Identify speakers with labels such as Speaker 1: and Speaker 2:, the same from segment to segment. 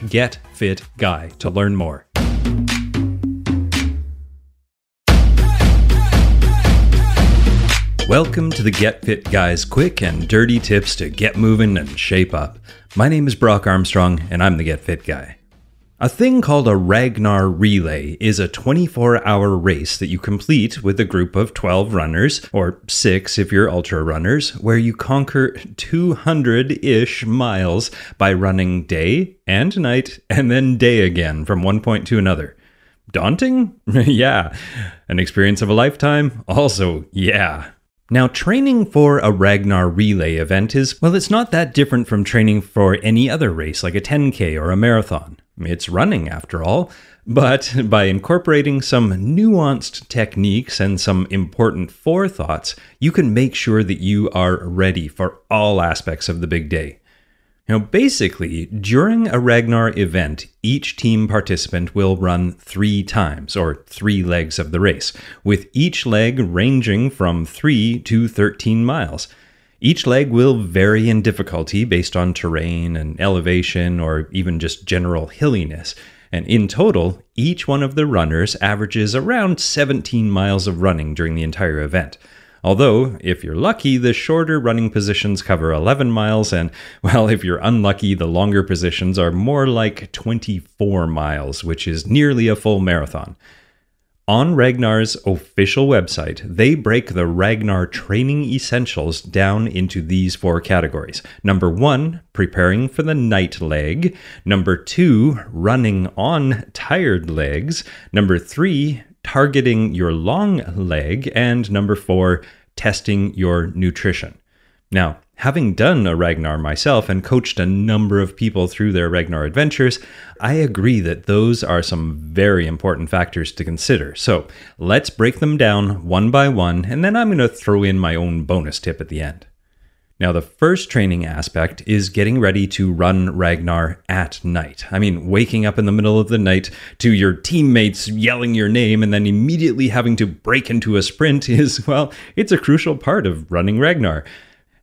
Speaker 1: getfitguy to learn more. Welcome to the Get Fit Guys quick and dirty tips to get moving and shape up. My name is Brock Armstrong, and I'm the Get Fit Guy. A thing called a Ragnar Relay is a 24 hour race that you complete with a group of 12 runners, or 6 if you're ultra runners, where you conquer 200 ish miles by running day and night and then day again from one point to another. Daunting? yeah. An experience of a lifetime? Also, yeah. Now, training for a Ragnar Relay event is, well, it's not that different from training for any other race like a 10K or a marathon. It's running, after all. But by incorporating some nuanced techniques and some important forethoughts, you can make sure that you are ready for all aspects of the big day. Now, basically, during a Ragnar event, each team participant will run three times, or three legs of the race, with each leg ranging from 3 to 13 miles. Each leg will vary in difficulty based on terrain and elevation or even just general hilliness. And in total, each one of the runners averages around 17 miles of running during the entire event. Although, if you're lucky, the shorter running positions cover 11 miles, and, well, if you're unlucky, the longer positions are more like 24 miles, which is nearly a full marathon. On Ragnar's official website, they break the Ragnar training essentials down into these four categories. Number one, preparing for the night leg. Number two, running on tired legs. Number three, targeting your long leg. And number four, testing your nutrition. Now, Having done a Ragnar myself and coached a number of people through their Ragnar adventures, I agree that those are some very important factors to consider. So let's break them down one by one, and then I'm going to throw in my own bonus tip at the end. Now, the first training aspect is getting ready to run Ragnar at night. I mean, waking up in the middle of the night to your teammates yelling your name and then immediately having to break into a sprint is, well, it's a crucial part of running Ragnar.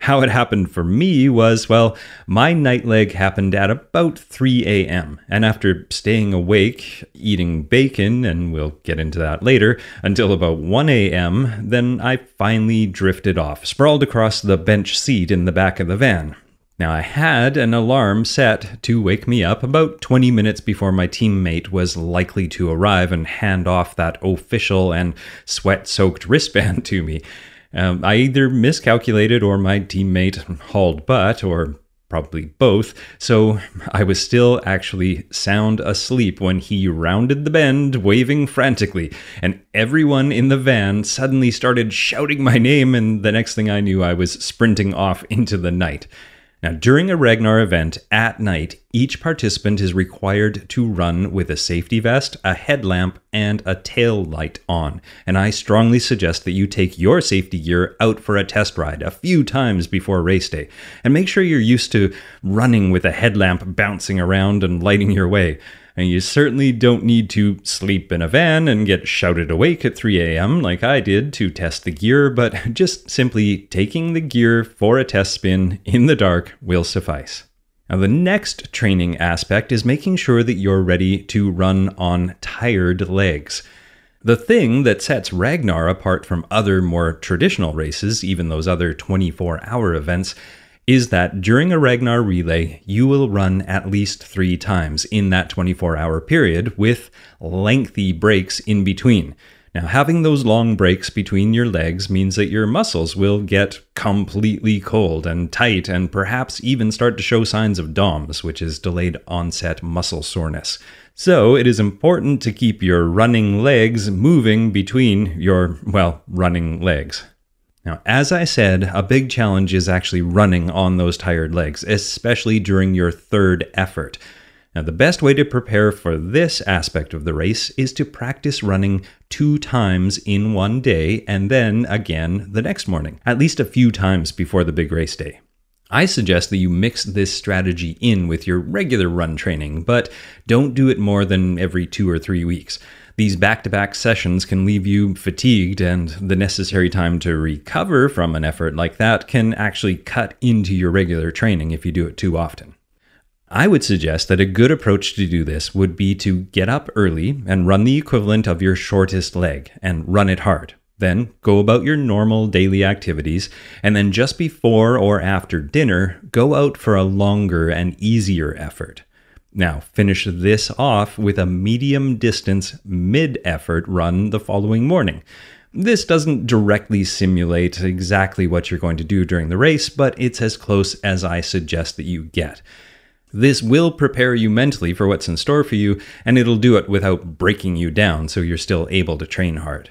Speaker 1: How it happened for me was, well, my night leg happened at about 3 a.m. And after staying awake, eating bacon, and we'll get into that later, until about 1 a.m., then I finally drifted off, sprawled across the bench seat in the back of the van. Now, I had an alarm set to wake me up about 20 minutes before my teammate was likely to arrive and hand off that official and sweat soaked wristband to me. Um, I either miscalculated or my teammate hauled butt, or probably both, so I was still actually sound asleep when he rounded the bend, waving frantically, and everyone in the van suddenly started shouting my name, and the next thing I knew, I was sprinting off into the night. Now, during a Ragnar event at night, each participant is required to run with a safety vest, a headlamp, and a tail light on. And I strongly suggest that you take your safety gear out for a test ride a few times before race day. And make sure you're used to running with a headlamp bouncing around and lighting your way. And you certainly don't need to sleep in a van and get shouted awake at 3 a.m. like I did to test the gear, but just simply taking the gear for a test spin in the dark will suffice. Now, the next training aspect is making sure that you're ready to run on tired legs. The thing that sets Ragnar apart from other more traditional races, even those other 24 hour events, is that during a Ragnar relay, you will run at least three times in that 24 hour period with lengthy breaks in between. Now, having those long breaks between your legs means that your muscles will get completely cold and tight and perhaps even start to show signs of DOMS, which is delayed onset muscle soreness. So, it is important to keep your running legs moving between your, well, running legs. Now, as I said, a big challenge is actually running on those tired legs, especially during your third effort. Now, the best way to prepare for this aspect of the race is to practice running two times in one day and then again the next morning, at least a few times before the big race day. I suggest that you mix this strategy in with your regular run training, but don't do it more than every two or three weeks. These back to back sessions can leave you fatigued, and the necessary time to recover from an effort like that can actually cut into your regular training if you do it too often. I would suggest that a good approach to do this would be to get up early and run the equivalent of your shortest leg and run it hard. Then go about your normal daily activities, and then just before or after dinner, go out for a longer and easier effort. Now, finish this off with a medium distance mid effort run the following morning. This doesn't directly simulate exactly what you're going to do during the race, but it's as close as I suggest that you get. This will prepare you mentally for what's in store for you, and it'll do it without breaking you down so you're still able to train hard.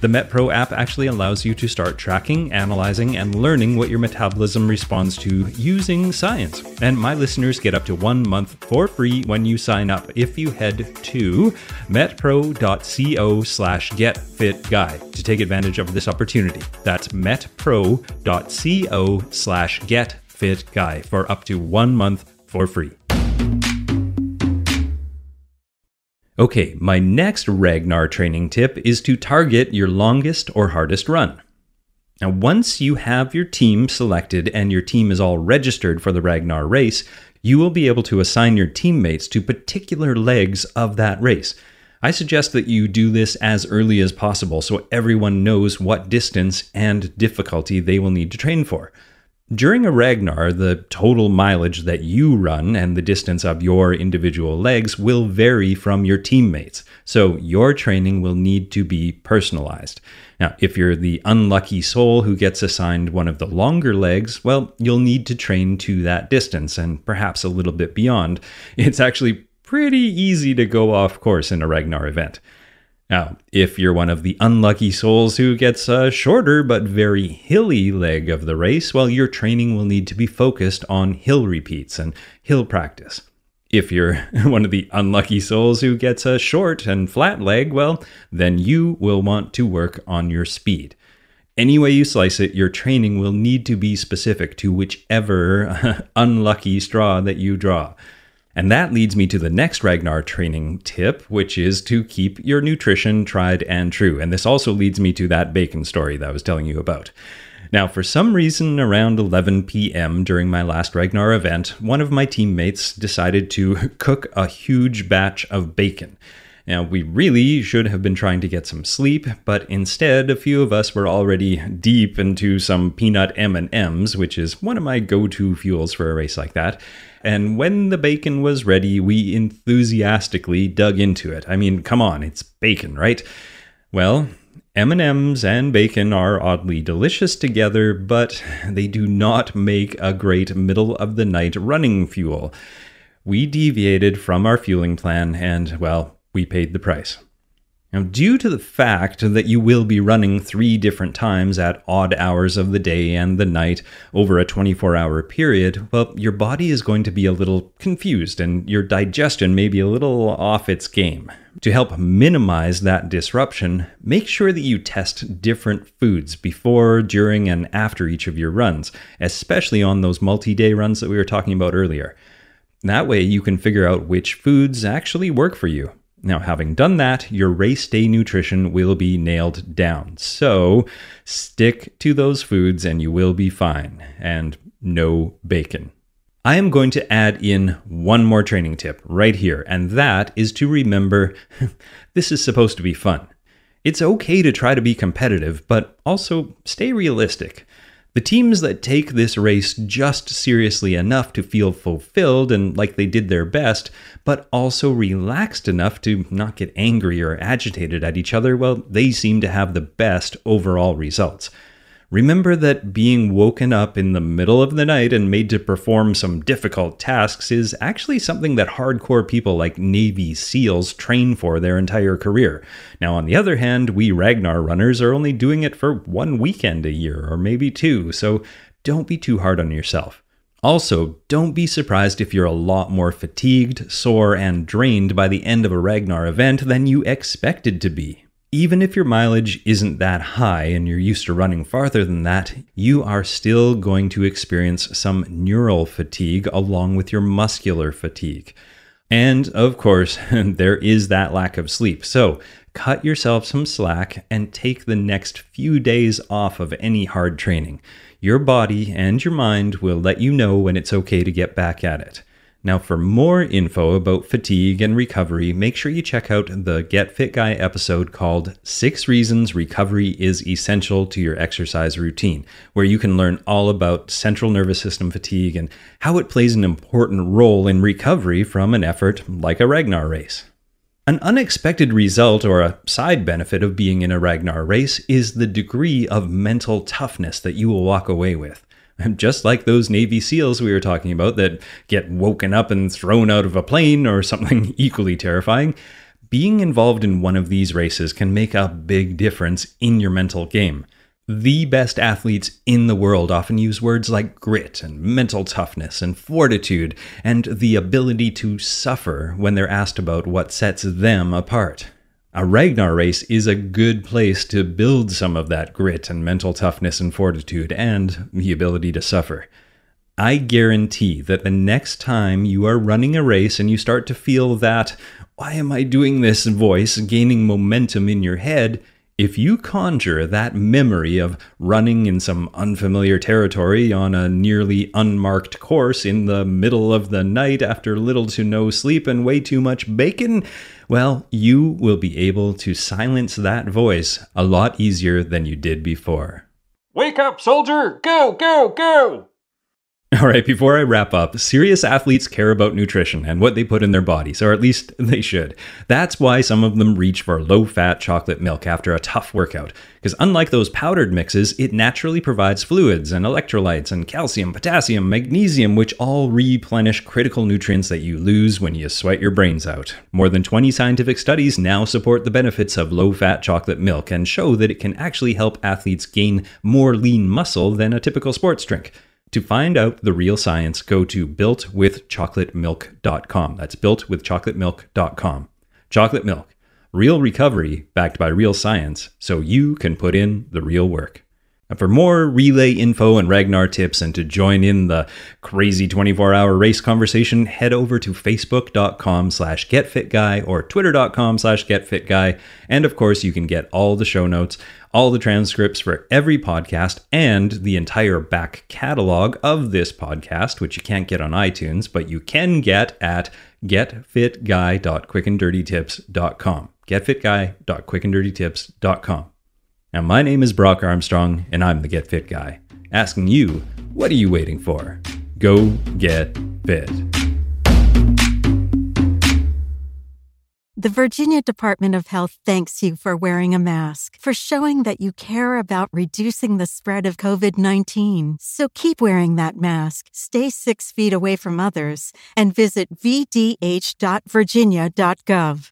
Speaker 1: The MetPro app actually allows you to start tracking, analyzing, and learning what your metabolism responds to using science. And my listeners get up to one month for free when you sign up if you head to metpro.co slash getfitguy to take advantage of this opportunity. That's metpro.co slash getfitguy for up to one month for free. Okay, my next Ragnar training tip is to target your longest or hardest run. Now, once you have your team selected and your team is all registered for the Ragnar race, you will be able to assign your teammates to particular legs of that race. I suggest that you do this as early as possible so everyone knows what distance and difficulty they will need to train for. During a Ragnar, the total mileage that you run and the distance of your individual legs will vary from your teammates, so your training will need to be personalized. Now, if you're the unlucky soul who gets assigned one of the longer legs, well, you'll need to train to that distance and perhaps a little bit beyond. It's actually pretty easy to go off course in a Ragnar event. Now, if you're one of the unlucky souls who gets a shorter but very hilly leg of the race, well, your training will need to be focused on hill repeats and hill practice. If you're one of the unlucky souls who gets a short and flat leg, well, then you will want to work on your speed. Any way you slice it, your training will need to be specific to whichever unlucky straw that you draw. And that leads me to the next Ragnar training tip, which is to keep your nutrition tried and true. And this also leads me to that bacon story that I was telling you about. Now, for some reason, around 11 p.m. during my last Ragnar event, one of my teammates decided to cook a huge batch of bacon. Now, we really should have been trying to get some sleep, but instead, a few of us were already deep into some peanut M&Ms, which is one of my go-to fuels for a race like that. And when the bacon was ready, we enthusiastically dug into it. I mean, come on, it's bacon, right? Well, M&Ms and bacon are oddly delicious together, but they do not make a great middle of the night running fuel. We deviated from our fueling plan and well, we paid the price. Now, due to the fact that you will be running three different times at odd hours of the day and the night over a 24 hour period, well, your body is going to be a little confused and your digestion may be a little off its game. To help minimize that disruption, make sure that you test different foods before, during, and after each of your runs, especially on those multi day runs that we were talking about earlier. That way, you can figure out which foods actually work for you Now, having done that, your race day nutrition will be nailed down. So stick to those foods and you will be fine. And no bacon. I am going to add in one more training tip right here, and that is to remember this is supposed to be fun. It's okay to try to be competitive, but also stay realistic. The teams that take this race just seriously enough to feel fulfilled and like they did their best, but also relaxed enough to not get angry or agitated at each other, well, they seem to have the best overall results. Remember that being woken up in the middle of the night and made to perform some difficult tasks is actually something that hardcore people like Navy SEALs train for their entire career. Now, on the other hand, we Ragnar runners are only doing it for one weekend a year, or maybe two, so don't be too hard on yourself. Also, don't be surprised if you're a lot more fatigued, sore, and drained by the end of a Ragnar event than you expected to be. Even if your mileage isn't that high and you're used to running farther than that, you are still going to experience some neural fatigue along with your muscular fatigue. And of course, there is that lack of sleep. So cut yourself some slack and take the next few days off of any hard training. Your body and your mind will let you know when it's okay to get back at it. Now, for more info about fatigue and recovery, make sure you check out the Get Fit Guy episode called Six Reasons Recovery is Essential to Your Exercise Routine, where you can learn all about central nervous system fatigue and how it plays an important role in recovery from an effort like a Ragnar race. An unexpected result or a side benefit of being in a Ragnar race is the degree of mental toughness that you will walk away with. just like those Navy SEALs we were talking about that get woken up and thrown out of a plane or something equally terrifying, being involved in one of these races can make a big difference in your mental game. The best athletes in the world often use words like grit and mental toughness and fortitude and the ability to suffer when they're asked about what sets them apart. A Ragnar race is a good place to build some of that grit and mental toughness and fortitude and the ability to suffer. I guarantee that the next time you are running a race and you start to feel that, why am I doing this voice gaining momentum in your head, if you conjure that memory of running in some unfamiliar territory on a nearly unmarked course in the middle of the night after little to no sleep and way too much bacon, well, you will be able to silence that voice a lot easier than you did before.
Speaker 2: Wake up, soldier! Go, go, go!
Speaker 1: All right, before I wrap up, serious athletes care about nutrition and what they put in their bodies, or at least they should. That's why some of them reach for low fat chocolate milk after a tough workout. Because unlike those powdered mixes, it naturally provides fluids and electrolytes and calcium, potassium, magnesium, which all replenish critical nutrients that you lose when you sweat your brains out. More than 20 scientific studies now support the benefits of low fat chocolate milk and show that it can actually help athletes gain more lean muscle than a typical sports drink. To find out the real science, go to builtwithchocolatemilk.com. That's builtwithchocolatemilk.com. Chocolate milk, real recovery backed by real science, so you can put in the real work. And for more relay info and Ragnar tips and to join in the crazy 24-hour race conversation, head over to facebook.com slash getfitguy or twitter.com slash getfitguy. And of course, you can get all the show notes, all the transcripts for every podcast, and the entire back catalog of this podcast, which you can't get on iTunes, but you can get at getfitguy.quickanddirtytips.com. getfitguy.quickanddirtytips.com. Now, my name is Brock Armstrong, and I'm the Get Fit Guy, asking you, what are you waiting for? Go get fit.
Speaker 3: The Virginia Department of Health thanks you for wearing a mask, for showing that you care about reducing the spread of COVID 19. So keep wearing that mask, stay six feet away from others, and visit vdh.virginia.gov.